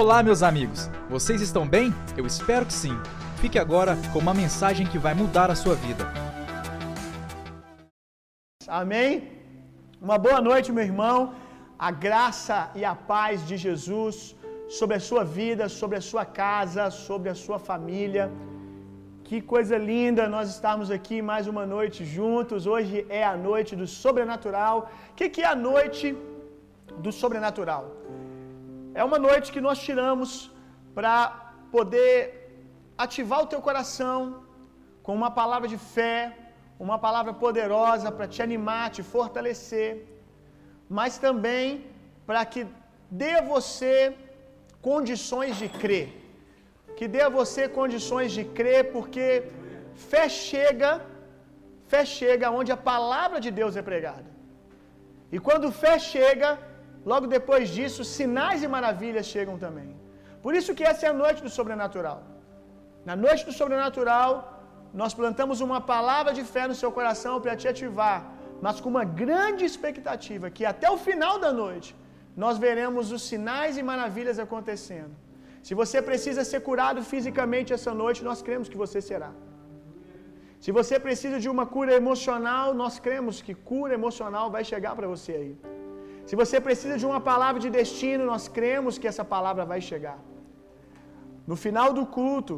Olá, meus amigos! Vocês estão bem? Eu espero que sim. Fique agora com uma mensagem que vai mudar a sua vida. Amém? Uma boa noite, meu irmão. A graça e a paz de Jesus sobre a sua vida, sobre a sua casa, sobre a sua família. Que coisa linda nós estarmos aqui mais uma noite juntos. Hoje é a noite do sobrenatural. O que, que é a noite do sobrenatural? É uma noite que nós tiramos para poder ativar o teu coração com uma palavra de fé, uma palavra poderosa para te animar, te fortalecer, mas também para que dê a você condições de crer. Que dê a você condições de crer, porque fé chega, fé chega onde a palavra de Deus é pregada. E quando fé chega, Logo depois disso, sinais e maravilhas chegam também. Por isso que essa é a noite do sobrenatural. Na noite do sobrenatural, nós plantamos uma palavra de fé no seu coração para te ativar, mas com uma grande expectativa que até o final da noite nós veremos os sinais e maravilhas acontecendo. Se você precisa ser curado fisicamente essa noite, nós cremos que você será. Se você precisa de uma cura emocional, nós cremos que cura emocional vai chegar para você aí. Se você precisa de uma palavra de destino, nós cremos que essa palavra vai chegar. No final do culto,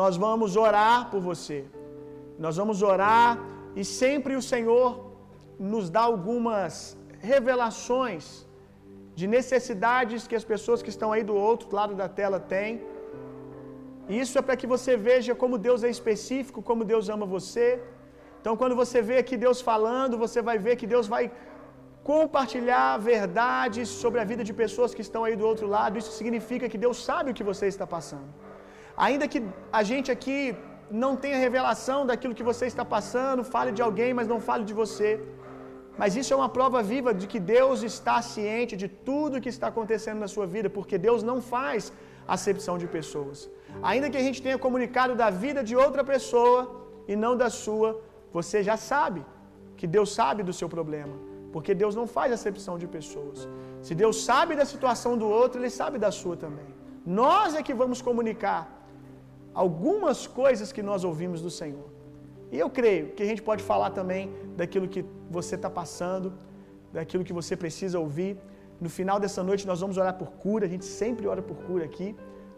nós vamos orar por você. Nós vamos orar e sempre o Senhor nos dá algumas revelações de necessidades que as pessoas que estão aí do outro lado da tela têm. Isso é para que você veja como Deus é específico, como Deus ama você. Então, quando você vê aqui Deus falando, você vai ver que Deus vai compartilhar verdades sobre a vida de pessoas que estão aí do outro lado, isso significa que Deus sabe o que você está passando. Ainda que a gente aqui não tenha revelação daquilo que você está passando, fale de alguém, mas não fale de você. Mas isso é uma prova viva de que Deus está ciente de tudo que está acontecendo na sua vida, porque Deus não faz acepção de pessoas. Ainda que a gente tenha comunicado da vida de outra pessoa e não da sua, você já sabe que Deus sabe do seu problema. Porque Deus não faz acepção de pessoas. Se Deus sabe da situação do outro, Ele sabe da sua também. Nós é que vamos comunicar algumas coisas que nós ouvimos do Senhor. E eu creio que a gente pode falar também daquilo que você está passando, daquilo que você precisa ouvir. No final dessa noite nós vamos orar por cura, a gente sempre ora por cura aqui,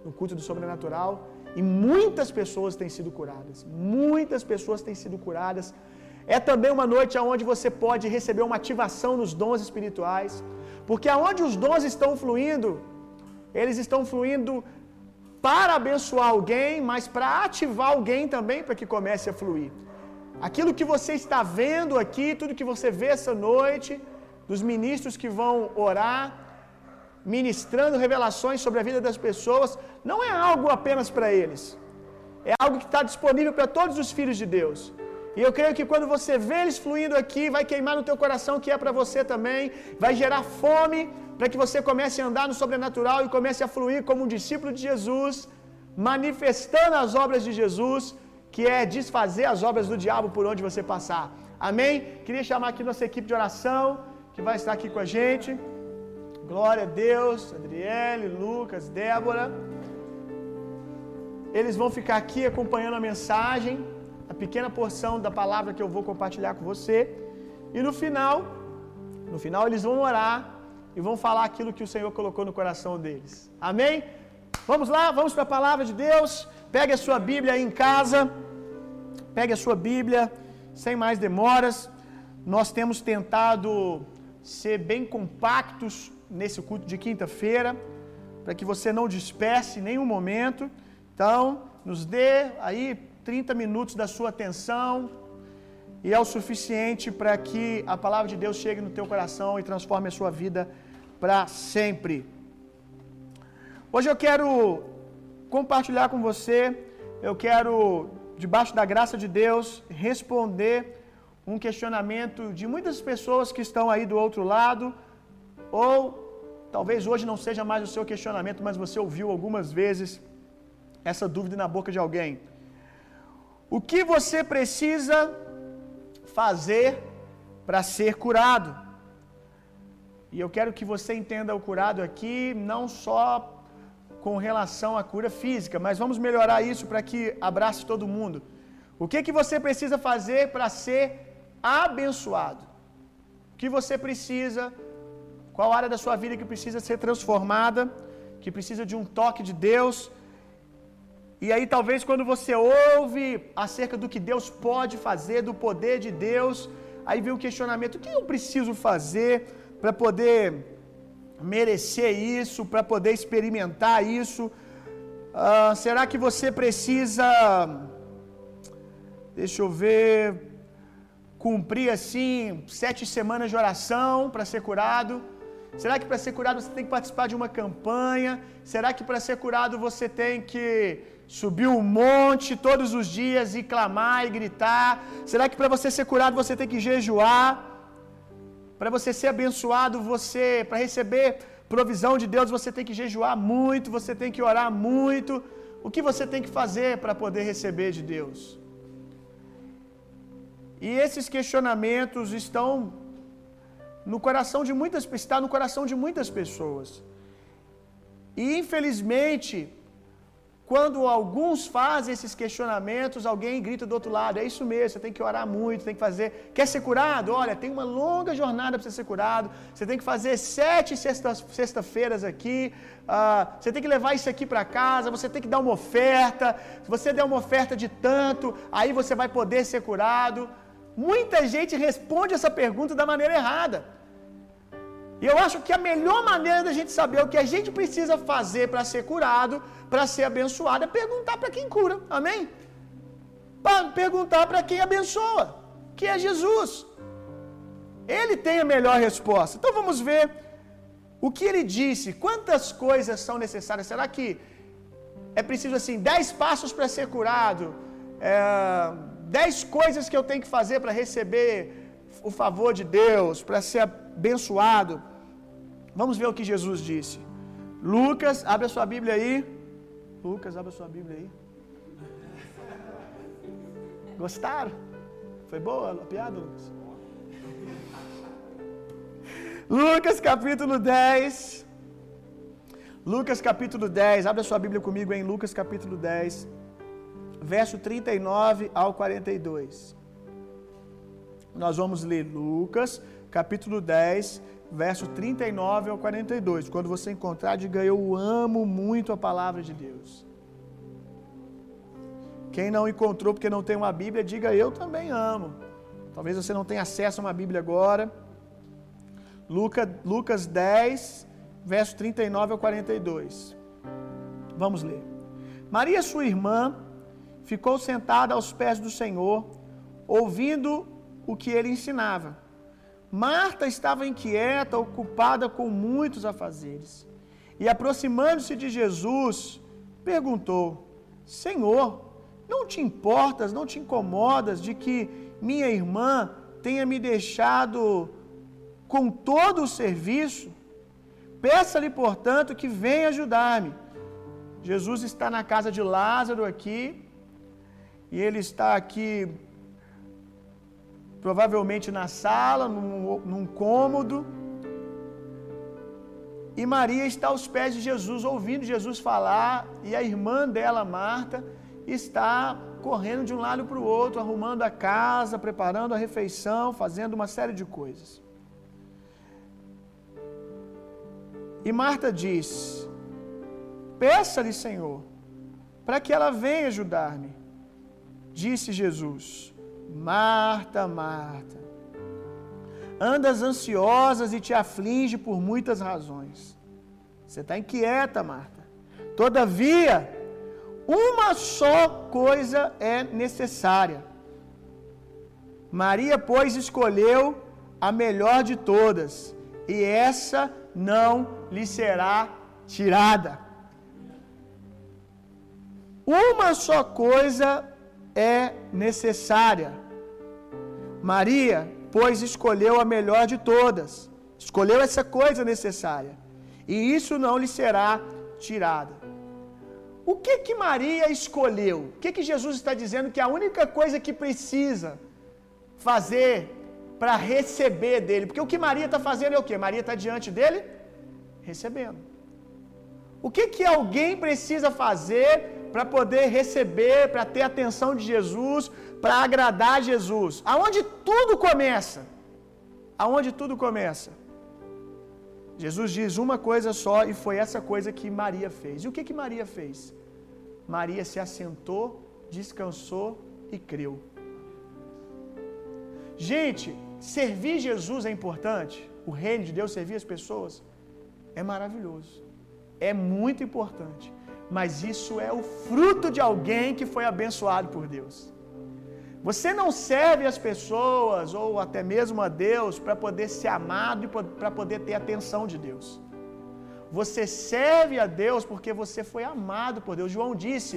no culto do sobrenatural. E muitas pessoas têm sido curadas, muitas pessoas têm sido curadas é também uma noite onde você pode receber uma ativação nos dons espirituais, porque aonde os dons estão fluindo, eles estão fluindo para abençoar alguém, mas para ativar alguém também para que comece a fluir. Aquilo que você está vendo aqui, tudo que você vê essa noite, dos ministros que vão orar, ministrando revelações sobre a vida das pessoas, não é algo apenas para eles, é algo que está disponível para todos os filhos de Deus. E eu creio que quando você vê eles fluindo aqui, vai queimar no teu coração que é para você também, vai gerar fome para que você comece a andar no sobrenatural e comece a fluir como um discípulo de Jesus, manifestando as obras de Jesus, que é desfazer as obras do diabo por onde você passar. Amém? Queria chamar aqui nossa equipe de oração, que vai estar aqui com a gente. Glória a Deus, Adriele, Lucas, Débora. Eles vão ficar aqui acompanhando a mensagem a pequena porção da palavra que eu vou compartilhar com você. E no final, no final eles vão orar e vão falar aquilo que o Senhor colocou no coração deles. Amém? Vamos lá, vamos para a palavra de Deus. Pegue a sua Bíblia aí em casa. Pegue a sua Bíblia, sem mais demoras. Nós temos tentado ser bem compactos nesse culto de quinta-feira, para que você não disperse em nenhum momento. Então, nos dê aí 30 minutos da sua atenção e é o suficiente para que a palavra de Deus chegue no teu coração e transforme a sua vida para sempre. Hoje eu quero compartilhar com você, eu quero, debaixo da graça de Deus, responder um questionamento de muitas pessoas que estão aí do outro lado, ou talvez hoje não seja mais o seu questionamento, mas você ouviu algumas vezes essa dúvida na boca de alguém. O que você precisa fazer para ser curado? E eu quero que você entenda o curado aqui não só com relação à cura física, mas vamos melhorar isso para que abrace todo mundo. O que que você precisa fazer para ser abençoado? O que você precisa? Qual área da sua vida que precisa ser transformada? Que precisa de um toque de Deus? E aí talvez quando você ouve acerca do que Deus pode fazer, do poder de Deus, aí vem o questionamento: o que eu preciso fazer para poder merecer isso, para poder experimentar isso? Uh, será que você precisa, deixa eu ver, cumprir assim sete semanas de oração para ser curado? Será que para ser curado você tem que participar de uma campanha? Será que para ser curado você tem que subir um monte todos os dias e clamar e gritar? Será que para você ser curado você tem que jejuar? Para você ser abençoado, você para receber provisão de Deus, você tem que jejuar muito, você tem que orar muito. O que você tem que fazer para poder receber de Deus? E esses questionamentos estão no coração de muitas está no coração de muitas pessoas. E infelizmente, quando alguns fazem esses questionamentos, alguém grita do outro lado: é isso mesmo, você tem que orar muito, tem que fazer. Quer ser curado? Olha, tem uma longa jornada para você ser curado. Você tem que fazer sete sexta-feiras aqui. Uh, você tem que levar isso aqui para casa. Você tem que dar uma oferta. Se você der uma oferta de tanto, aí você vai poder ser curado. Muita gente responde essa pergunta da maneira errada. E eu acho que a melhor maneira da gente saber o que a gente precisa fazer para ser curado, para ser abençoado, é perguntar para quem cura. Amém? Para perguntar para quem abençoa, que é Jesus. Ele tem a melhor resposta. Então vamos ver o que ele disse. Quantas coisas são necessárias? Será que é preciso assim dez passos para ser curado? É, dez coisas que eu tenho que fazer para receber o favor de Deus, para ser abençoado? Vamos ver o que Jesus disse. Lucas, abre a sua Bíblia aí. Lucas, abre a sua Bíblia aí. Gostaram? Foi boa a piada, Lucas? Lucas capítulo 10. Lucas capítulo 10. Abre a sua Bíblia comigo em Lucas capítulo 10, verso 39 ao 42. Nós vamos ler Lucas capítulo 10, verso 39 ao 42. Quando você encontrar, diga: Eu amo muito a palavra de Deus. Quem não encontrou porque não tem uma Bíblia, diga: Eu também amo. Talvez você não tenha acesso a uma Bíblia agora. Lucas, Lucas 10, verso 39 ao 42. Vamos ler. Maria, sua irmã, ficou sentada aos pés do Senhor, ouvindo o que ele ensinava. Marta estava inquieta, ocupada com muitos afazeres. E aproximando-se de Jesus, perguntou: Senhor, não te importas, não te incomodas de que minha irmã tenha me deixado com todo o serviço? Peça-lhe, portanto, que venha ajudar-me. Jesus está na casa de Lázaro aqui, e ele está aqui provavelmente na sala, num, num cômodo. E Maria está aos pés de Jesus, ouvindo Jesus falar, e a irmã dela, Marta, está correndo de um lado para o outro, arrumando a casa, preparando a refeição, fazendo uma série de coisas. E Marta diz: Peça-lhe, Senhor, para que ela venha ajudar-me. Disse Jesus: Marta, Marta, andas ansiosas e te aflige por muitas razões. Você está inquieta, Marta. Todavia, uma só coisa é necessária. Maria, pois, escolheu a melhor de todas, e essa não lhe será tirada. Uma só coisa é necessária. Maria, pois, escolheu a melhor de todas, escolheu essa coisa necessária, e isso não lhe será tirada. O que que Maria escolheu? O que que Jesus está dizendo que é a única coisa que precisa fazer para receber dele? Porque o que Maria está fazendo é o que? Maria está diante dele recebendo. O que que alguém precisa fazer para poder receber, para ter a atenção de Jesus, para agradar Jesus? Aonde tudo começa? Aonde tudo começa? Jesus diz uma coisa só e foi essa coisa que Maria fez. E o que que Maria fez? Maria se assentou, descansou e creu. Gente, servir Jesus é importante. O reino de Deus, servir as pessoas, é maravilhoso. É muito importante. Mas isso é o fruto de alguém que foi abençoado por Deus. Você não serve as pessoas ou até mesmo a Deus para poder ser amado e para poder ter atenção de Deus. Você serve a Deus porque você foi amado por Deus. João disse: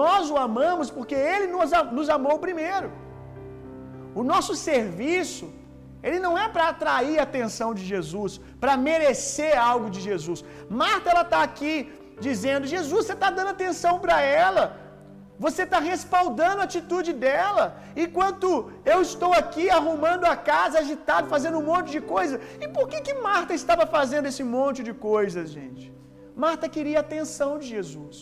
Nós o amamos porque Ele nos, nos amou primeiro. O nosso serviço, ele não é para atrair a atenção de Jesus, para merecer algo de Jesus. Marta, ela está aqui dizendo: Jesus, você está dando atenção para ela. Você está respaldando a atitude dela. Enquanto eu estou aqui arrumando a casa, agitado, fazendo um monte de coisa. E por que, que Marta estava fazendo esse monte de coisas, gente? Marta queria a atenção de Jesus.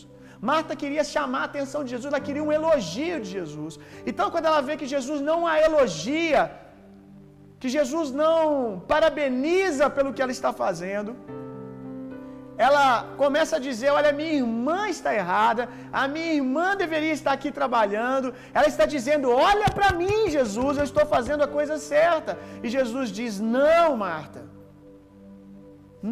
Marta queria chamar a atenção de Jesus, ela queria um elogio de Jesus. Então, quando ela vê que Jesus não a elogia, que Jesus não parabeniza pelo que ela está fazendo, ela começa a dizer: Olha, minha irmã está errada, a minha irmã deveria estar aqui trabalhando. Ela está dizendo: Olha para mim, Jesus, eu estou fazendo a coisa certa. E Jesus diz: Não, Marta.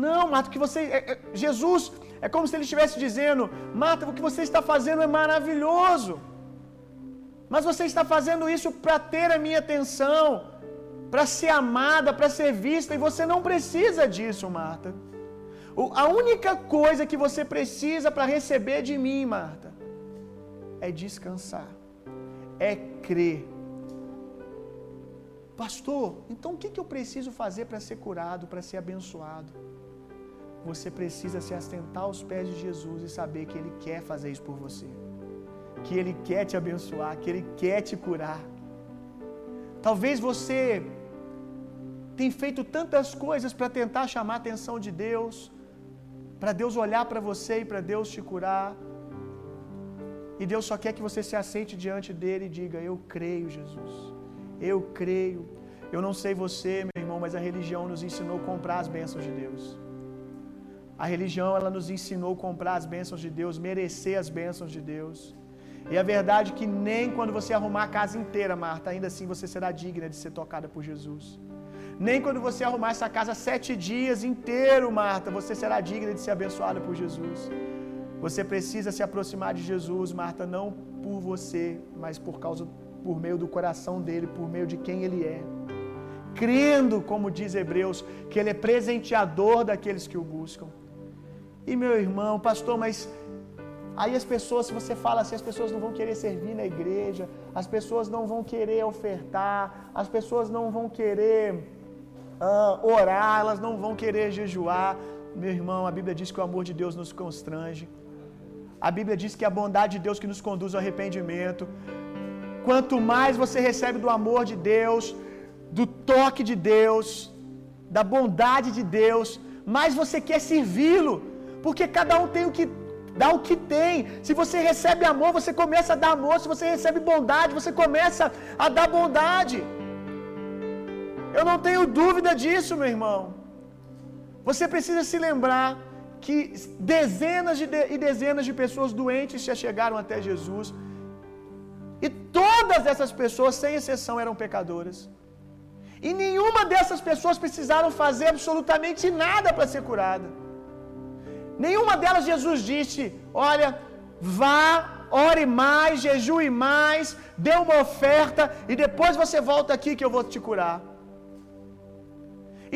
Não, Marta, que você. É, é, Jesus é como se ele estivesse dizendo: Marta, o que você está fazendo é maravilhoso. Mas você está fazendo isso para ter a minha atenção, para ser amada, para ser vista, e você não precisa disso, Marta. A única coisa que você precisa para receber de mim, Marta, é descansar, é crer. Pastor, então o que, eu preciso fazer para ser curado, para ser abençoado? Você precisa se assentar aos pés de Jesus e saber que Ele quer fazer isso por você, que Ele quer te abençoar, que Ele quer te curar. Talvez você tenha feito tantas coisas para tentar chamar a atenção de Deus, para Deus olhar para você e para Deus te curar. E Deus só quer que você se aceite diante dele e diga: Eu creio, Jesus. Eu creio. Eu não sei você, meu irmão, mas a religião nos ensinou a comprar as bênçãos de Deus. A religião ela nos ensinou a comprar as bênçãos de Deus, merecer as bênçãos de Deus. E a verdade é que nem quando você arrumar a casa inteira, Marta, ainda assim você será digna de ser tocada por Jesus. Nem quando você arrumar essa casa sete dias inteiro, Marta, você será digna de ser abençoada por Jesus. Você precisa se aproximar de Jesus, Marta, não por você, mas por causa, por meio do coração dele, por meio de quem ele é. Crendo, como diz Hebreus, que ele é presenteador daqueles que o buscam. E meu irmão, pastor, mas aí as pessoas, se você fala assim, as pessoas não vão querer servir na igreja, as pessoas não vão querer ofertar, as pessoas não vão querer uh, orar, elas não vão querer jejuar. Meu irmão, a Bíblia diz que o amor de Deus nos constrange. A Bíblia diz que a bondade de Deus que nos conduz ao arrependimento. Quanto mais você recebe do amor de Deus, do toque de Deus, da bondade de Deus, mais você quer servi-lo, porque cada um tem o que dá o que tem. Se você recebe amor, você começa a dar amor. Se você recebe bondade, você começa a dar bondade. Eu não tenho dúvida disso, meu irmão. Você precisa se lembrar que dezenas de e dezenas de pessoas doentes já chegaram até Jesus. E todas essas pessoas, sem exceção, eram pecadoras. E nenhuma dessas pessoas precisaram fazer absolutamente nada para ser curada. Nenhuma delas Jesus disse: Olha, vá, ore mais, jejue mais, dê uma oferta e depois você volta aqui que eu vou te curar.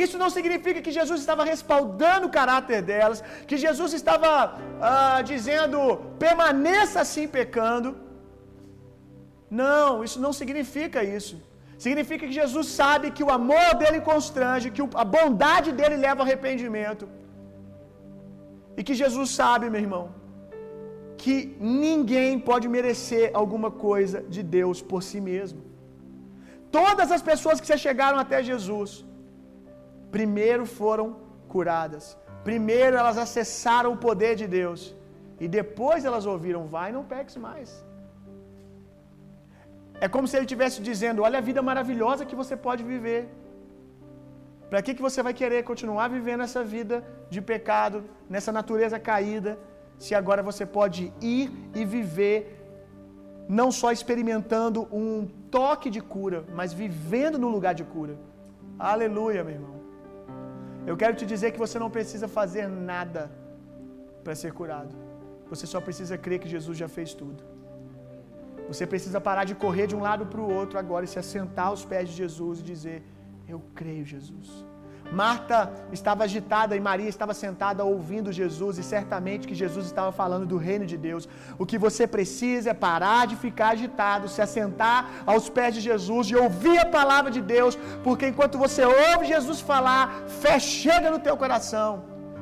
Isso não significa que Jesus estava respaldando o caráter delas, que Jesus estava ah, dizendo permaneça assim pecando. Não, isso não significa isso. Significa que Jesus sabe que o amor dele constrange, que a bondade dele leva ao arrependimento. E que Jesus sabe, meu irmão, que ninguém pode merecer alguma coisa de Deus por si mesmo. Todas as pessoas que se chegaram até Jesus, primeiro foram curadas, Primeiro elas acessaram o poder de Deus. E depois elas ouviram: vai, não peques mais. É como se ele estivesse dizendo: olha a vida maravilhosa que você pode viver. Para que, que você vai querer continuar vivendo essa vida de pecado, nessa natureza caída, se agora você pode ir e viver, não só experimentando um toque de cura, mas vivendo no lugar de cura? Aleluia, meu irmão. Eu quero te dizer que você não precisa fazer nada para ser curado. Você só precisa crer que Jesus já fez tudo. Você precisa parar de correr de um lado para o outro agora e se assentar aos pés de Jesus e dizer: Eu creio, Jesus. Marta estava agitada e Maria estava sentada ouvindo Jesus, e certamente que Jesus estava falando do reino de Deus. O que você precisa é parar de ficar agitado, se assentar aos pés de Jesus e ouvir a palavra de Deus, porque enquanto você ouve Jesus falar, fé chega no teu coração,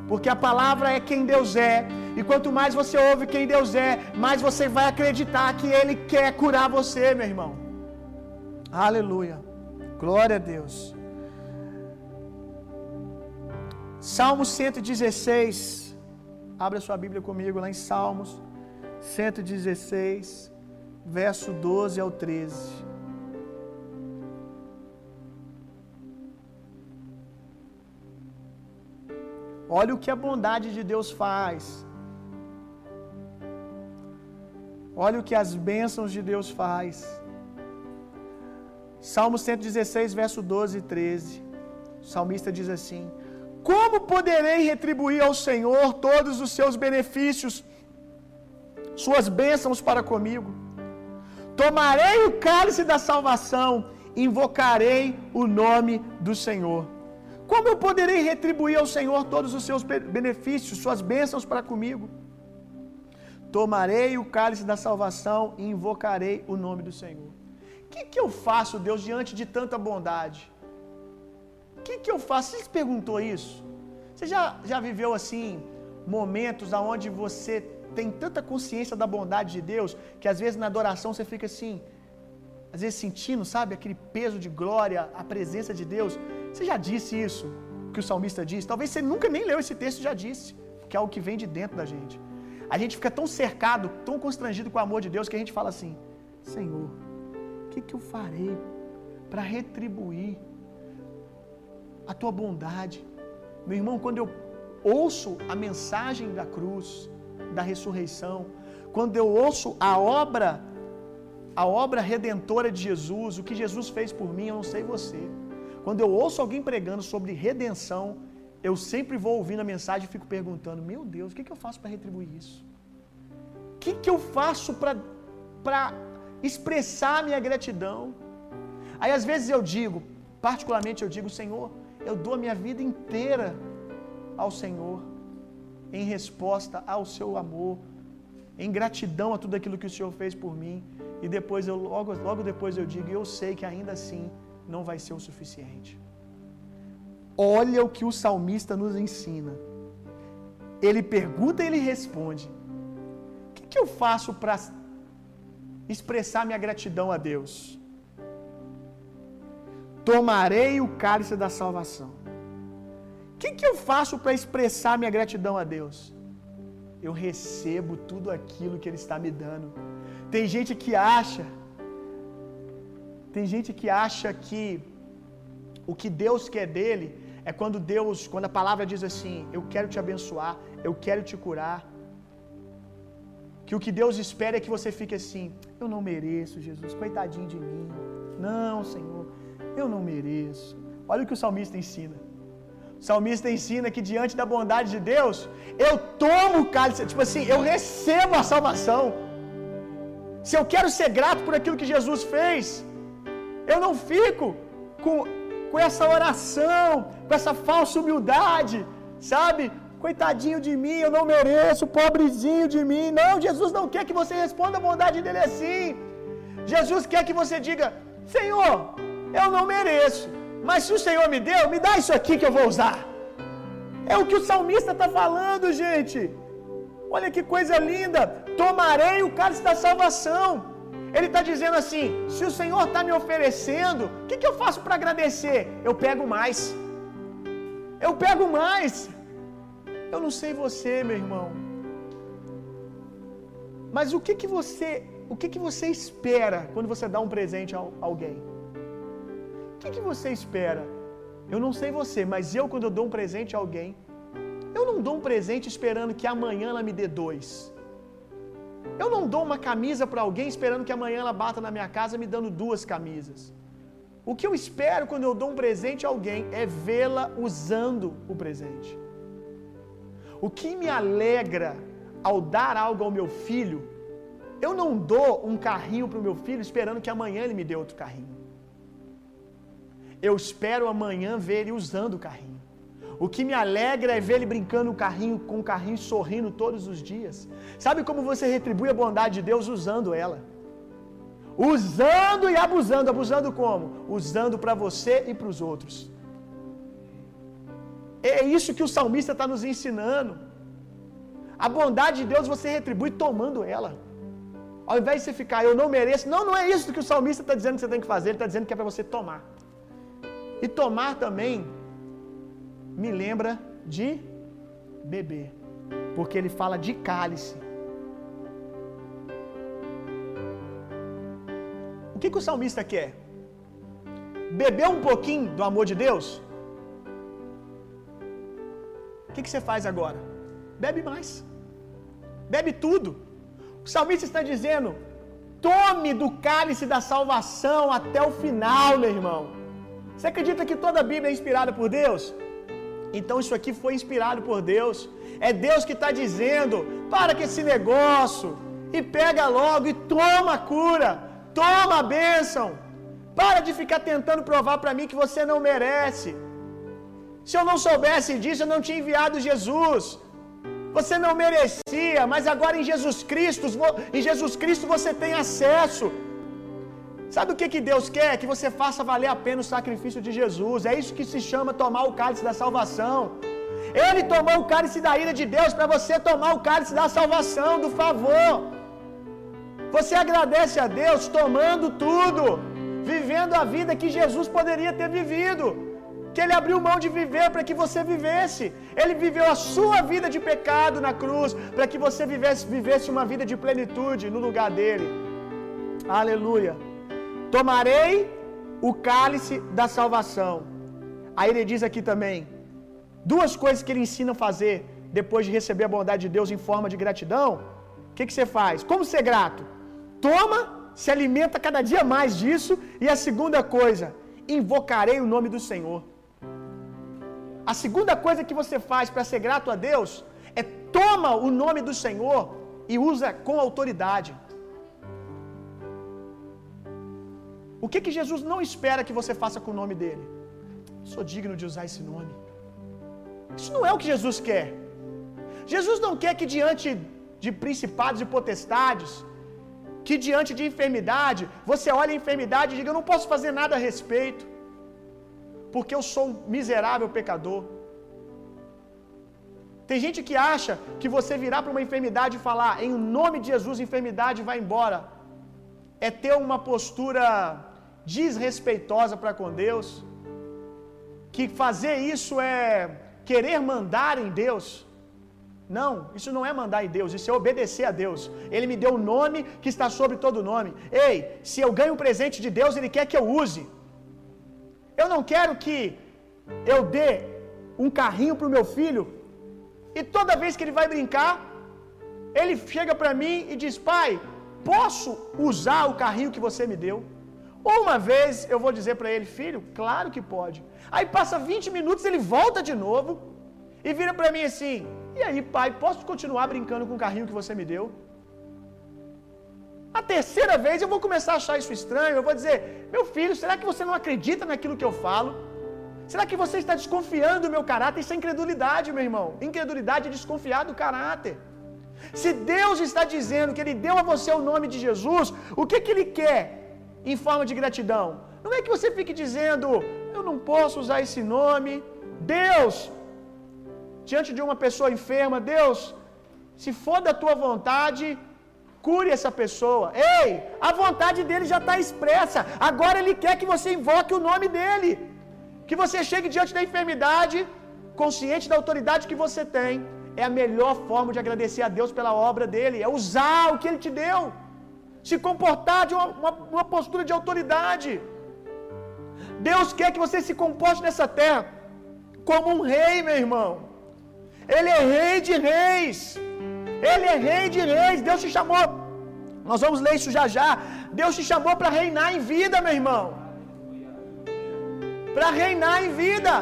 porque a palavra é quem Deus é, e quanto mais você ouve quem Deus é, mais você vai acreditar que Ele quer curar você, meu irmão. Aleluia. Glória a Deus. Salmo 116. Abra sua Bíblia comigo lá em Salmos 116, verso 12 ao 13. Olha o que a bondade de Deus faz. Olha o que as bênçãos de Deus faz. Salmo 116, verso 12 e 13. O salmista diz assim: Como poderei retribuir ao Senhor todos os seus benefícios, suas bênçãos para comigo? Tomarei o cálice da salvação, invocarei o nome do Senhor. Como eu poderei retribuir ao Senhor todos os seus benefícios, suas bênçãos para comigo? Tomarei o cálice da salvação e invocarei o nome do Senhor. O que, que eu faço, Deus, diante de tanta bondade? O que, que eu faço? Você se perguntou isso? Você já, já viveu assim, momentos onde você tem tanta consciência da bondade de Deus, que às vezes na adoração você fica assim, às vezes sentindo, sabe, aquele peso de glória, a presença de Deus. Você já disse isso, que o salmista disse? Talvez você nunca nem leu esse texto e já disse, que é o que vem de dentro da gente. A gente fica tão cercado, tão constrangido com o amor de Deus, que a gente fala assim: Senhor, o que, que eu farei para retribuir a tua bondade? Meu irmão, quando eu ouço a mensagem da cruz, da ressurreição, quando eu ouço a obra, a obra redentora de Jesus, o que Jesus fez por mim, eu não sei você. Quando eu ouço alguém pregando sobre redenção, eu sempre vou ouvindo a mensagem e fico perguntando: Meu Deus, o que, que eu faço para retribuir isso? O que, que eu faço para expressar minha gratidão? Aí às vezes eu digo, particularmente eu digo: Senhor, eu dou a minha vida inteira ao Senhor, em resposta ao seu amor, em gratidão a tudo aquilo que o Senhor fez por mim. E depois eu logo, logo depois eu digo: Eu sei que ainda assim não vai ser o suficiente. Olha o que o salmista nos ensina. Ele pergunta e ele responde: O que, que eu faço para expressar minha gratidão a Deus? Tomarei o cálice da salvação. O que, que eu faço para expressar minha gratidão a Deus? Eu recebo tudo aquilo que Ele está me dando. Tem gente que acha, tem gente que acha que o que Deus quer dele é quando Deus, quando a palavra diz assim: Eu quero te abençoar, eu quero te curar. Que o que Deus espera é que você fique assim: Eu não mereço, Jesus, coitadinho de mim. Não, Senhor, eu não mereço. Olha o que o salmista ensina. O salmista ensina que diante da bondade de Deus, eu tomo o cálice, tipo assim, eu recebo a salvação. Se eu quero ser grato por aquilo que Jesus fez, eu não fico com, com essa oração, com essa falsa humildade, sabe? Coitadinho de mim, eu não mereço, pobrezinho de mim. Não, Jesus não quer que você responda a bondade dele assim. Jesus quer que você diga: Senhor, eu não mereço, mas se o Senhor me deu, me dá isso aqui que eu vou usar. É o que o salmista está falando, gente. Olha que coisa linda. Tomarei o cálice da salvação. Ele está dizendo assim: se o Senhor está me oferecendo, o que, que eu faço para agradecer? Eu pego mais. Eu pego mais. Eu não sei você, meu irmão. Mas o que que você, o que que você espera quando você dá um presente a alguém? Que que você espera? Eu não sei você, mas eu quando eu dou um presente a alguém, eu não dou um presente esperando que amanhã ela me dê dois. Eu não dou uma camisa para alguém esperando que amanhã ela bata na minha casa me dando duas camisas. O que eu espero quando eu dou um presente a alguém é vê-la usando o presente. O que me alegra ao dar algo ao meu filho, eu não dou um carrinho para o meu filho esperando que amanhã ele me dê outro carrinho. Eu espero amanhã ver ele usando o carrinho. O que me alegra é ver ele brincando no carrinho, com o carrinho sorrindo todos os dias. Sabe como você retribui a bondade de Deus usando ela? Usando e abusando. Abusando como? Usando para você e para os outros. É isso que o salmista está nos ensinando. A bondade de Deus você retribui tomando ela. Ao invés de você ficar, eu não mereço. Não, não é isso que o salmista está dizendo que você tem que fazer. Ele está dizendo que é para você tomar. E tomar também me lembra de beber. Porque ele fala de cálice. O que, que o salmista quer? Beber um pouquinho do amor de Deus? O que, que você faz agora? Bebe mais. Bebe tudo. O salmista está dizendo: tome do cálice da salvação até o final, meu irmão. Você acredita que toda a Bíblia é inspirada por Deus? Então isso aqui foi inspirado por Deus. É Deus que está dizendo: para com esse negócio e pega logo e toma a cura, toma a bênção. Para de ficar tentando provar para mim que você não merece. Se eu não soubesse disso, eu não tinha enviado Jesus. Você não merecia, mas agora em Jesus Cristo, em Jesus Cristo você tem acesso. Sabe o que, que Deus quer? Que você faça valer a pena o sacrifício de Jesus. É isso que se chama tomar o cálice da salvação. Ele tomou o cálice da ira de Deus para você tomar o cálice da salvação, do favor. Você agradece a Deus tomando tudo, vivendo a vida que Jesus poderia ter vivido que ele abriu mão de viver para que você vivesse. Ele viveu a sua vida de pecado na cruz para que você vivesse, vivesse uma vida de plenitude no lugar dele. Aleluia. Tomarei o cálice da salvação. Aí ele diz aqui também duas coisas que ele ensina a fazer depois de receber a bondade de Deus em forma de gratidão. O que, que você faz? Como ser grato? Toma, se alimenta cada dia mais disso. E a segunda coisa, invocarei o nome do Senhor. A segunda coisa que você faz para ser grato a Deus é toma o nome do Senhor e usa com autoridade. O que que Jesus não espera que você faça com o nome dele? Sou digno de usar esse nome. Isso não é o que Jesus quer. Jesus não quer que diante de principados e potestades, que diante de enfermidade, você olhe a enfermidade e diga: Eu não posso fazer nada a respeito porque eu sou um miserável pecador. Tem gente que acha que você virar para uma enfermidade e falar, em nome de Jesus, enfermidade vai embora, é ter uma postura desrespeitosa para com Deus, que fazer isso é querer mandar em Deus. Não, isso não é mandar em Deus, isso é obedecer a Deus. Ele me deu um nome que está sobre todo nome. Ei, se eu ganho um presente de Deus, Ele quer que eu use. Eu não quero que eu dê um carrinho para o meu filho e toda vez que ele vai brincar, ele chega para mim e diz: Pai, posso usar o carrinho que você me deu? Uma vez eu vou dizer para ele: Filho, claro que pode. Aí passa 20 minutos, ele volta de novo e vira para mim assim: E aí, pai, posso continuar brincando com o carrinho que você me deu? A terceira vez eu vou começar a achar isso estranho. Eu vou dizer: Meu filho, será que você não acredita naquilo que eu falo? Será que você está desconfiando do meu caráter? Isso é incredulidade, meu irmão. Incredulidade é desconfiar do caráter. Se Deus está dizendo que Ele deu a você o nome de Jesus, o que, que Ele quer em forma de gratidão? Não é que você fique dizendo, eu não posso usar esse nome. Deus, diante de uma pessoa enferma, Deus, se for da tua vontade, Cure essa pessoa. Ei, a vontade dele já está expressa. Agora ele quer que você invoque o nome dele. Que você chegue diante da enfermidade, consciente da autoridade que você tem, é a melhor forma de agradecer a Deus pela obra dele, é usar o que ele te deu, se comportar de uma, uma, uma postura de autoridade. Deus quer que você se comporte nessa terra como um rei, meu irmão. Ele é rei de reis. Ele é rei de reis. Deus te chamou. Nós vamos ler isso já já. Deus te chamou para reinar em vida, meu irmão. Para reinar em vida.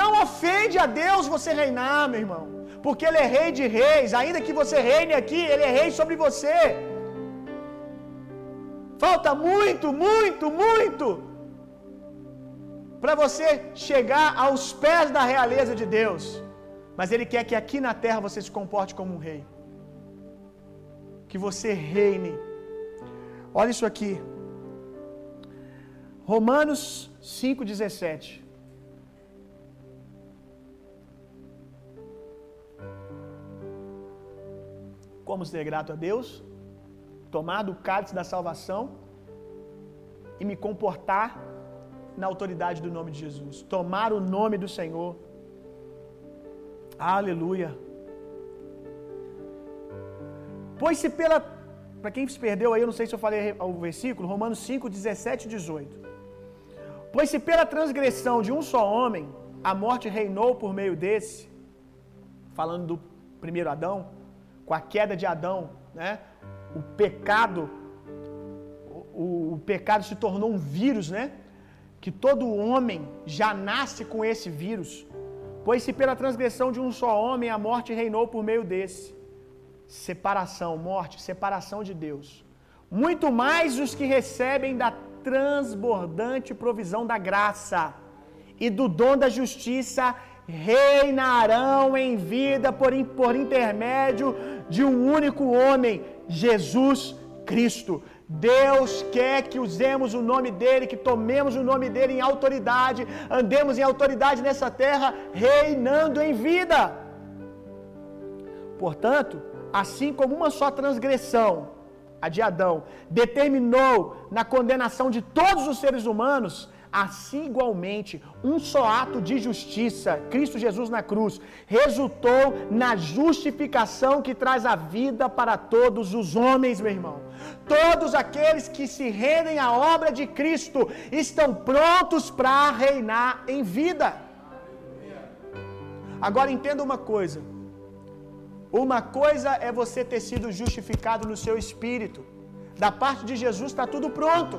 Não ofende a Deus você reinar, meu irmão. Porque Ele é rei de reis. Ainda que você reine aqui, Ele é rei sobre você. Falta muito, muito, muito para você chegar aos pés da realeza de Deus. Mas Ele quer que aqui na terra você se comporte como um rei. Que você reine. Olha isso aqui. Romanos 5,17. Como ser grato a Deus? Tomar do cálice da salvação e me comportar na autoridade do nome de Jesus. Tomar o nome do Senhor. Aleluia. Pois se pela. Para quem se perdeu aí, eu não sei se eu falei o versículo, Romanos 5, 17 e 18. Pois se pela transgressão de um só homem a morte reinou por meio desse, falando do primeiro Adão, com a queda de Adão, né? O pecado, o, o pecado se tornou um vírus, né? Que todo homem já nasce com esse vírus. Pois se pela transgressão de um só homem a morte reinou por meio desse, separação, morte, separação de Deus. Muito mais os que recebem da transbordante provisão da graça e do dom da justiça reinarão em vida por, por intermédio de um único homem, Jesus Cristo. Deus quer que usemos o nome dele, que tomemos o nome dele em autoridade, andemos em autoridade nessa terra, reinando em vida. Portanto, assim como uma só transgressão, a de Adão, determinou na condenação de todos os seres humanos, assim igualmente, um só ato de justiça, Cristo Jesus na cruz, resultou na justificação que traz a vida para todos os homens, meu irmão. Todos aqueles que se rendem à obra de Cristo estão prontos para reinar em vida. Agora entenda uma coisa. Uma coisa é você ter sido justificado no seu espírito. Da parte de Jesus está tudo pronto.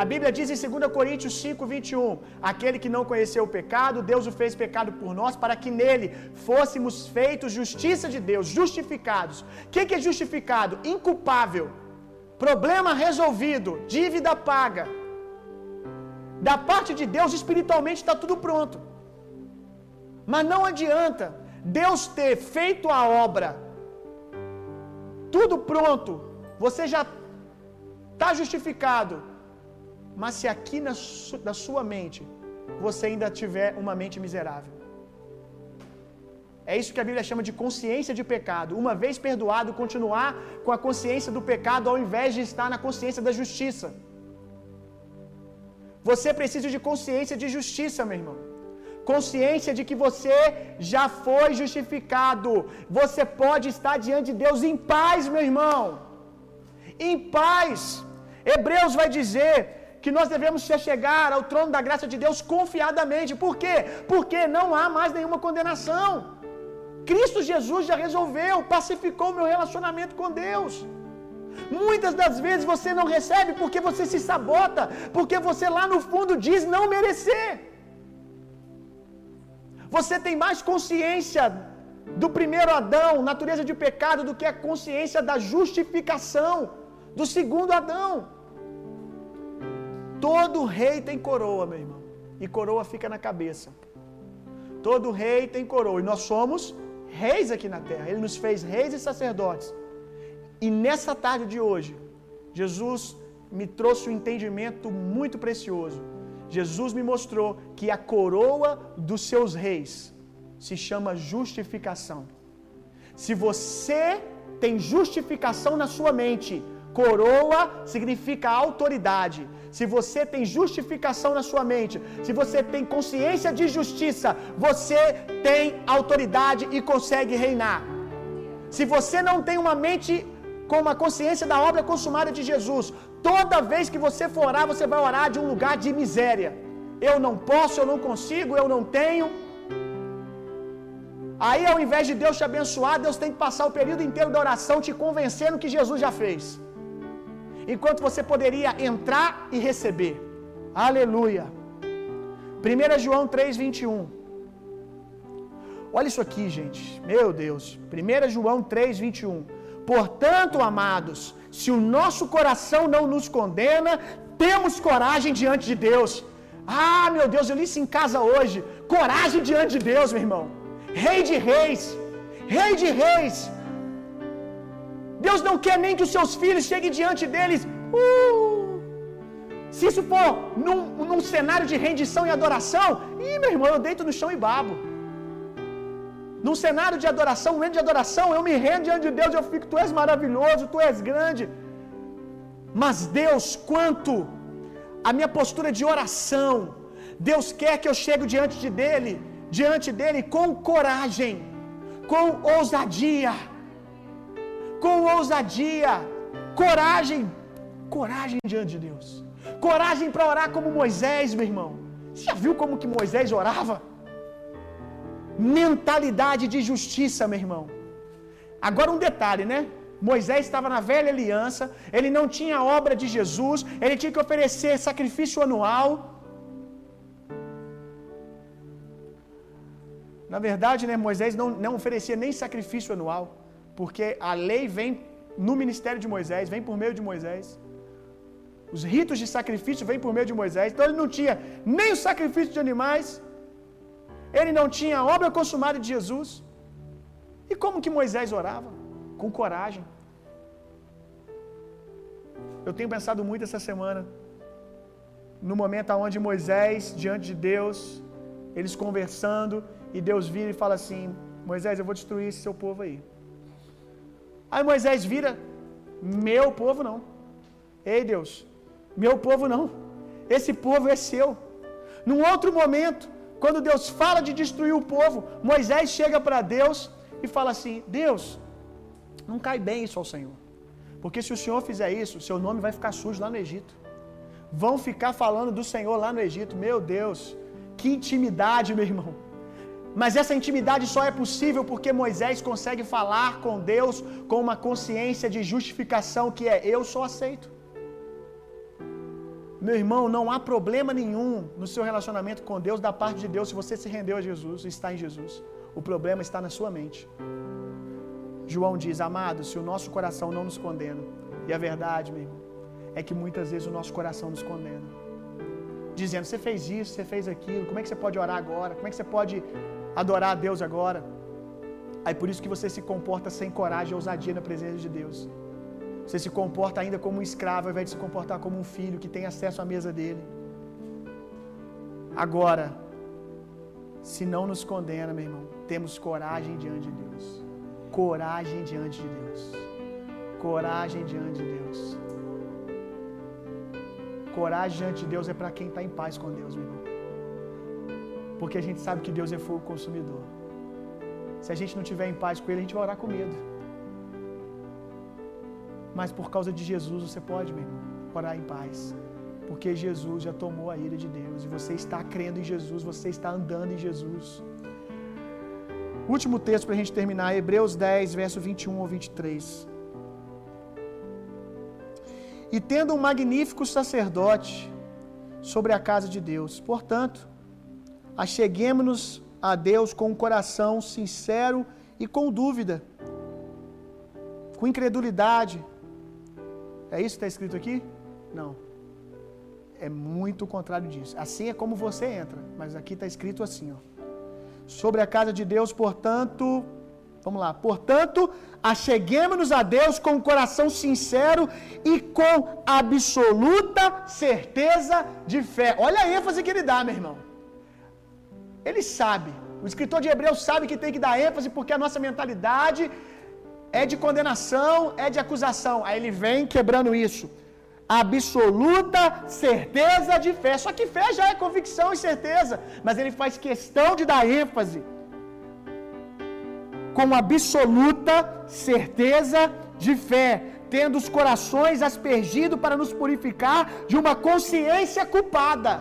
A Bíblia diz em 2 Coríntios 5, 21: Aquele que não conheceu o pecado, Deus o fez pecado por nós, para que nele fôssemos feitos justiça de Deus, justificados. O que, que é justificado? Inculpável, problema resolvido, dívida paga. Da parte de Deus, espiritualmente está tudo pronto. Mas não adianta Deus ter feito a obra, tudo pronto, você já está justificado, mas se aqui na, su, na sua mente você ainda tiver uma mente miserável. É isso que a Bíblia chama de consciência de pecado. Uma vez perdoado, continuar com a consciência do pecado ao invés de estar na consciência da justiça. Você precisa de consciência de justiça, meu irmão. Consciência de que você já foi justificado. Você pode estar diante de Deus em paz, meu irmão. Em paz. Hebreus vai dizer que nós devemos chegar ao trono da graça de Deus confiadamente. Por quê? Porque não há mais nenhuma condenação. Cristo Jesus já resolveu, pacificou o meu relacionamento com Deus. Muitas das vezes você não recebe porque você se sabota, porque você lá no fundo diz não merecer. Você tem mais consciência do primeiro Adão, natureza de pecado, do que a consciência da justificação do segundo Adão. Todo rei tem coroa, meu irmão, e coroa fica na cabeça. Todo rei tem coroa, e nós somos reis aqui na terra. Ele nos fez reis e sacerdotes. E nessa tarde de hoje, Jesus me trouxe um entendimento muito precioso. Jesus me mostrou que a coroa dos seus reis se chama justificação. Se você tem justificação na sua mente, Coroa significa autoridade. Se você tem justificação na sua mente, se você tem consciência de justiça, você tem autoridade e consegue reinar. Se você não tem uma mente com uma consciência da obra consumada de Jesus, toda vez que você for orar, você vai orar de um lugar de miséria. Eu não posso, eu não consigo, eu não tenho. Aí, ao invés de Deus te abençoar, Deus tem que passar o período inteiro da oração te convencendo que Jesus já fez. Enquanto você poderia entrar e receber. Aleluia. 1 João 3,21. Olha isso aqui, gente. Meu Deus. 1 João 3,21. Portanto, amados, se o nosso coração não nos condena, temos coragem diante de Deus. Ah, meu Deus, eu li isso em casa hoje. Coragem diante de Deus, meu irmão. Rei de reis, Rei de reis. Deus não quer nem que os seus filhos cheguem diante deles. Uh! Se isso for num, num cenário de rendição e adoração, ih, meu irmão, eu deito no chão e babo. Num cenário de adoração, momento de adoração, eu me rendo diante de Deus, eu fico, tu és maravilhoso, tu és grande. Mas Deus, quanto a minha postura de oração, Deus quer que eu chegue diante de dele, diante dele com coragem, com ousadia. Com ousadia, coragem, coragem diante de Deus. Coragem para orar como Moisés, meu irmão. Você já viu como que Moisés orava? mentalidade de justiça, meu irmão. Agora um detalhe, né? Moisés estava na velha aliança, ele não tinha a obra de Jesus, ele tinha que oferecer sacrifício anual. Na verdade, né, Moisés não, não oferecia nem sacrifício anual, porque a lei vem no ministério de Moisés, vem por meio de Moisés. Os ritos de sacrifício vêm por meio de Moisés, então ele não tinha nem o sacrifício de animais, ele não tinha a obra consumada de Jesus. E como que Moisés orava? Com coragem. Eu tenho pensado muito essa semana no momento onde Moisés, diante de Deus, eles conversando, e Deus vira e fala assim: Moisés, eu vou destruir esse seu povo aí. Aí Moisés vira: Meu povo não. Ei Deus, meu povo não. Esse povo é seu. Num outro momento, quando Deus fala de destruir o povo, Moisés chega para Deus e fala assim: Deus, não cai bem isso ao Senhor. Porque se o Senhor fizer isso, seu nome vai ficar sujo lá no Egito. Vão ficar falando do Senhor lá no Egito. Meu Deus, que intimidade, meu irmão. Mas essa intimidade só é possível porque Moisés consegue falar com Deus com uma consciência de justificação que é eu sou aceito. Meu irmão, não há problema nenhum no seu relacionamento com Deus da parte de Deus se você se rendeu a Jesus, está em Jesus. O problema está na sua mente. João diz: Amado, se o nosso coração não nos condena, e a verdade, meu irmão, é que muitas vezes o nosso coração nos condena, dizendo: Você fez isso, você fez aquilo, como é que você pode orar agora? Como é que você pode adorar a Deus agora? Aí por isso que você se comporta sem coragem e ousadia na presença de Deus. Você se comporta ainda como um escravo, ao invés de se comportar como um filho que tem acesso à mesa dele. Agora, se não nos condena, meu irmão, temos coragem diante de Deus. Coragem diante de Deus. Coragem diante de Deus. Coragem diante de Deus é para quem está em paz com Deus, meu irmão. Porque a gente sabe que Deus é fogo consumidor. Se a gente não tiver em paz com Ele, a gente vai orar com medo. Mas por causa de Jesus você pode, meu irmão, orar em paz. Porque Jesus já tomou a ira de Deus. E você está crendo em Jesus, você está andando em Jesus. Último texto para a gente terminar, Hebreus 10, verso 21 ao 23. E tendo um magnífico sacerdote sobre a casa de Deus, portanto, acheguemos-nos a Deus com um coração sincero e com dúvida, com incredulidade, é isso que está escrito aqui? Não. É muito o contrário disso. Assim é como você entra, mas aqui está escrito assim, ó. Sobre a casa de Deus, portanto, vamos lá. Portanto, acheguemos-nos a Deus com um coração sincero e com absoluta certeza de fé. Olha a ênfase que ele dá, meu irmão. Ele sabe. O escritor de Hebreus sabe que tem que dar ênfase porque a nossa mentalidade é de condenação, é de acusação. Aí ele vem quebrando isso. Absoluta certeza de fé. Só que fé já é convicção e certeza, mas ele faz questão de dar ênfase com absoluta certeza de fé, tendo os corações aspergidos para nos purificar de uma consciência culpada,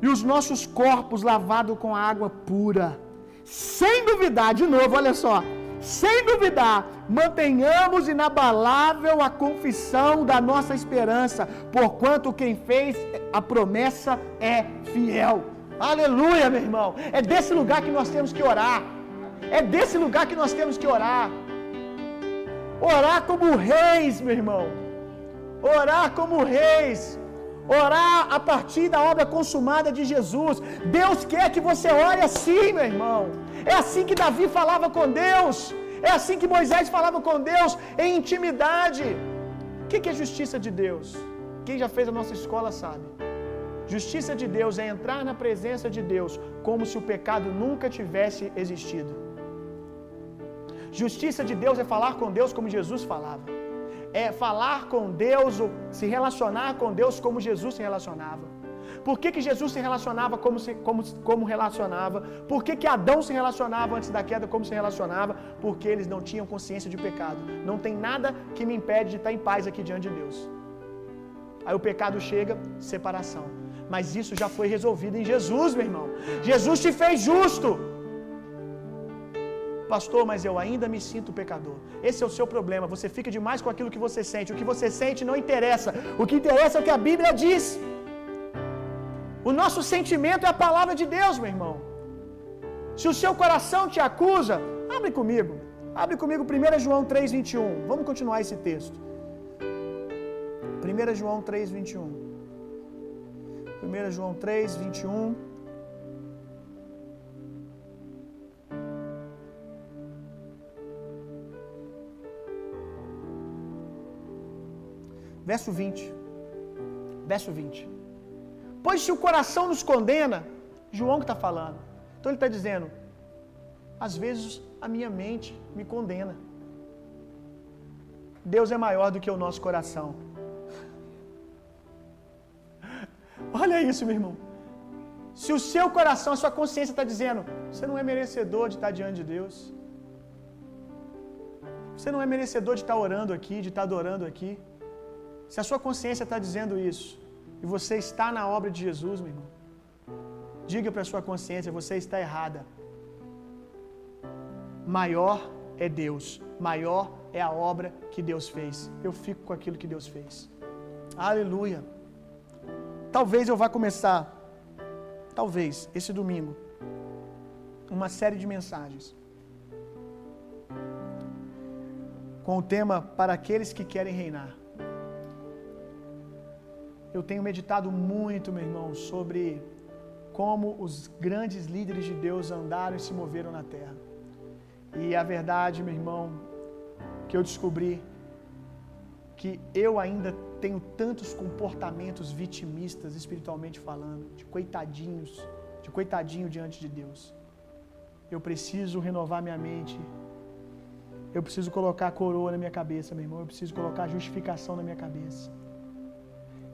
e os nossos corpos lavados com água pura, sem duvidar, de novo, olha só, sem duvidar, mantenhamos inabalável a confissão da nossa esperança, porquanto quem fez a promessa é fiel. Aleluia, meu irmão. É desse lugar que nós temos que orar. É desse lugar que nós temos que orar. Orar como reis, meu irmão. Orar como reis. Orar a partir da obra consumada de Jesus. Deus quer que você ore assim, meu irmão. É assim que Davi falava com Deus. É assim que Moisés falava com Deus, em intimidade. O que é justiça de Deus? Quem já fez a nossa escola sabe. Justiça de Deus é entrar na presença de Deus como se o pecado nunca tivesse existido. Justiça de Deus é falar com Deus como Jesus falava. É falar com Deus, se relacionar com Deus como Jesus se relacionava. Por que, que Jesus se relacionava como, se, como, como relacionava? Por que, que Adão se relacionava antes da queda como se relacionava? Porque eles não tinham consciência de pecado. Não tem nada que me impede de estar em paz aqui diante de Deus. Aí o pecado chega, separação. Mas isso já foi resolvido em Jesus, meu irmão. Jesus te fez justo. Pastor, mas eu ainda me sinto pecador. Esse é o seu problema. Você fica demais com aquilo que você sente. O que você sente não interessa. O que interessa é o que a Bíblia diz. O nosso sentimento é a palavra de Deus, meu irmão. Se o seu coração te acusa, abre comigo. Abre comigo 1 João 3,21. Vamos continuar esse texto. 1 João 3,21. 1 João 3, Verso 20. Verso 20. Pois se o coração nos condena, João que está falando. Então ele está dizendo: às vezes a minha mente me condena. Deus é maior do que o nosso coração. Olha isso, meu irmão. Se o seu coração, a sua consciência está dizendo, você não é merecedor de estar diante de Deus. Você não é merecedor de estar orando aqui, de estar adorando aqui. Se a sua consciência está dizendo isso, e você está na obra de Jesus, meu irmão, diga para a sua consciência: você está errada. Maior é Deus, maior é a obra que Deus fez. Eu fico com aquilo que Deus fez. Aleluia. Talvez eu vá começar, talvez, esse domingo, uma série de mensagens com o tema Para aqueles que querem reinar. Eu tenho meditado muito, meu irmão, sobre como os grandes líderes de Deus andaram e se moveram na terra. E a verdade, meu irmão, que eu descobri que eu ainda tenho tantos comportamentos vitimistas, espiritualmente falando, de coitadinhos, de coitadinho diante de Deus. Eu preciso renovar minha mente. Eu preciso colocar a coroa na minha cabeça, meu irmão. Eu preciso colocar a justificação na minha cabeça.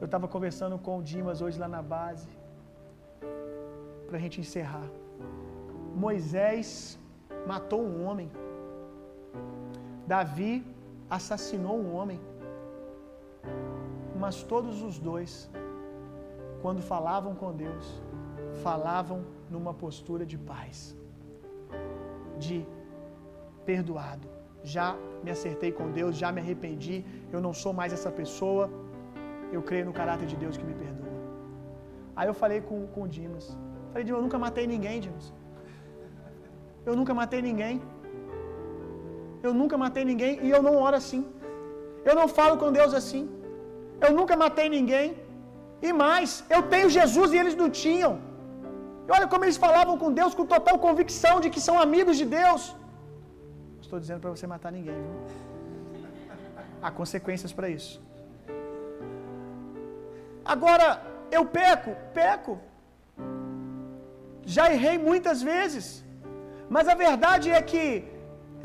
Eu estava conversando com o Dimas hoje lá na base, para a gente encerrar. Moisés matou um homem. Davi assassinou um homem. Mas todos os dois, quando falavam com Deus, falavam numa postura de paz, de perdoado. Já me acertei com Deus, já me arrependi, eu não sou mais essa pessoa, eu creio no caráter de Deus que me perdoa. Aí eu falei com, com o Dimas, falei, Dimas, eu nunca matei ninguém, Dimas. Eu nunca matei ninguém. Eu nunca matei ninguém e eu não oro assim. Eu não falo com Deus assim. Eu nunca matei ninguém. E mais, eu tenho Jesus e eles não tinham. E olha como eles falavam com Deus com total convicção de que são amigos de Deus. Estou dizendo para você matar ninguém, viu? Há consequências para isso. Agora, eu peco, peco. Já errei muitas vezes. Mas a verdade é que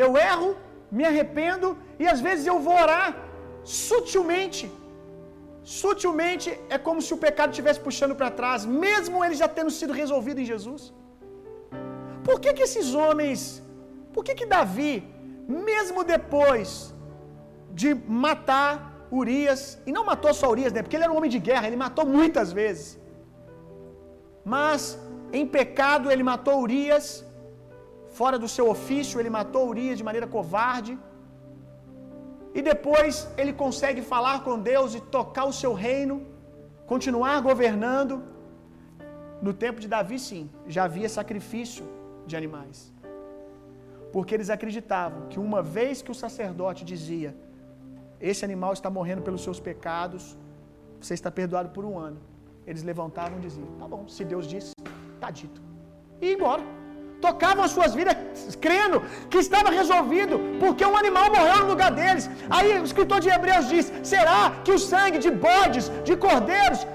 eu erro, me arrependo e às vezes eu vou orar sutilmente. Sutilmente é como se o pecado estivesse puxando para trás, mesmo ele já tendo sido resolvido em Jesus. Por que que esses homens, por que que Davi, mesmo depois de matar Urias, e não matou só Urias, né? Porque ele era um homem de guerra, ele matou muitas vezes. Mas em pecado ele matou Urias, fora do seu ofício, ele matou Urias de maneira covarde. E depois ele consegue falar com Deus e tocar o seu reino, continuar governando. No tempo de Davi, sim, já havia sacrifício de animais. Porque eles acreditavam que uma vez que o sacerdote dizia: Esse animal está morrendo pelos seus pecados, você está perdoado por um ano. Eles levantavam e diziam: Tá bom, se Deus disse, tá dito. E ia embora. Tocavam as suas vidas crendo que estava resolvido, porque um animal morreu no lugar deles. Aí o escritor de Hebreus diz: será que o sangue de bodes, de cordeiros,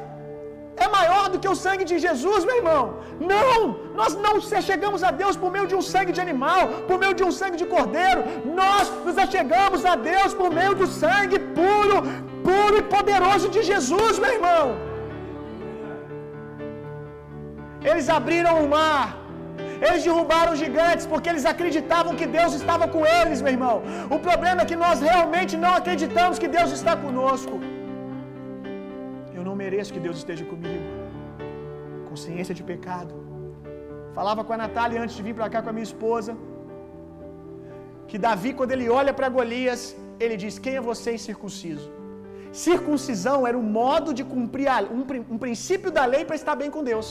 é maior do que o sangue de Jesus, meu irmão? Não! Nós não chegamos a Deus por meio de um sangue de animal, por meio de um sangue de cordeiro. Nós nos achegamos a Deus por meio do sangue puro, puro e poderoso de Jesus, meu irmão. Eles abriram o mar. Eles derrubaram os gigantes porque eles acreditavam que Deus estava com eles, meu irmão. O problema é que nós realmente não acreditamos que Deus está conosco. Mereço que Deus esteja comigo. Consciência de pecado. Falava com a Natália antes de vir para cá com a minha esposa. Que Davi, quando ele olha para Golias, ele diz: Quem é você incircunciso? Circuncisão era um modo de cumprir um, um princípio da lei para estar bem com Deus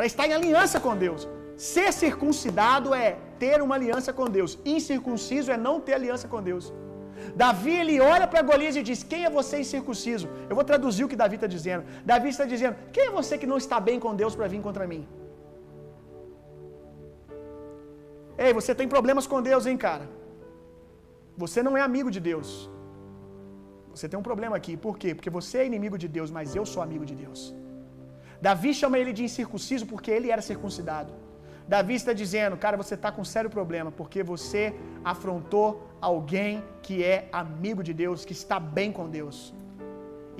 para estar em aliança com Deus. Ser circuncidado é ter uma aliança com Deus. Incircunciso é não ter aliança com Deus. Davi ele olha para Golias e diz: Quem é você incircunciso? Eu vou traduzir o que Davi está dizendo. Davi está dizendo: Quem é você que não está bem com Deus para vir contra mim? Ei, você tem problemas com Deus, hein, cara? Você não é amigo de Deus. Você tem um problema aqui. Por quê? Porque você é inimigo de Deus, mas eu sou amigo de Deus. Davi chama ele de incircunciso porque ele era circuncidado. Davi está dizendo, cara, você está com um sério problema, porque você afrontou alguém que é amigo de Deus, que está bem com Deus.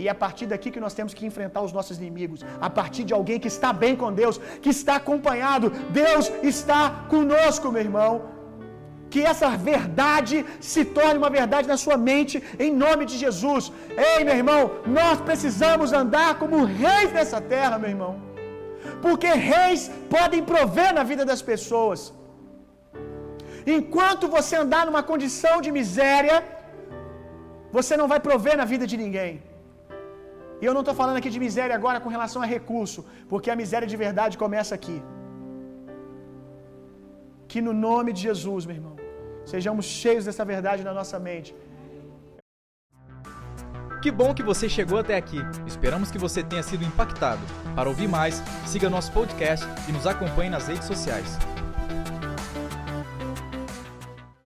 E é a partir daqui que nós temos que enfrentar os nossos inimigos. A partir de alguém que está bem com Deus, que está acompanhado. Deus está conosco, meu irmão. Que essa verdade se torne uma verdade na sua mente, em nome de Jesus. Ei, meu irmão, nós precisamos andar como reis nessa terra, meu irmão. Porque reis podem prover na vida das pessoas. Enquanto você andar numa condição de miséria, você não vai prover na vida de ninguém. E eu não estou falando aqui de miséria agora com relação a recurso, porque a miséria de verdade começa aqui. Que no nome de Jesus, meu irmão, sejamos cheios dessa verdade na nossa mente. Que bom que você chegou até aqui. Esperamos que você tenha sido impactado. Para ouvir mais, siga nosso podcast e nos acompanhe nas redes sociais.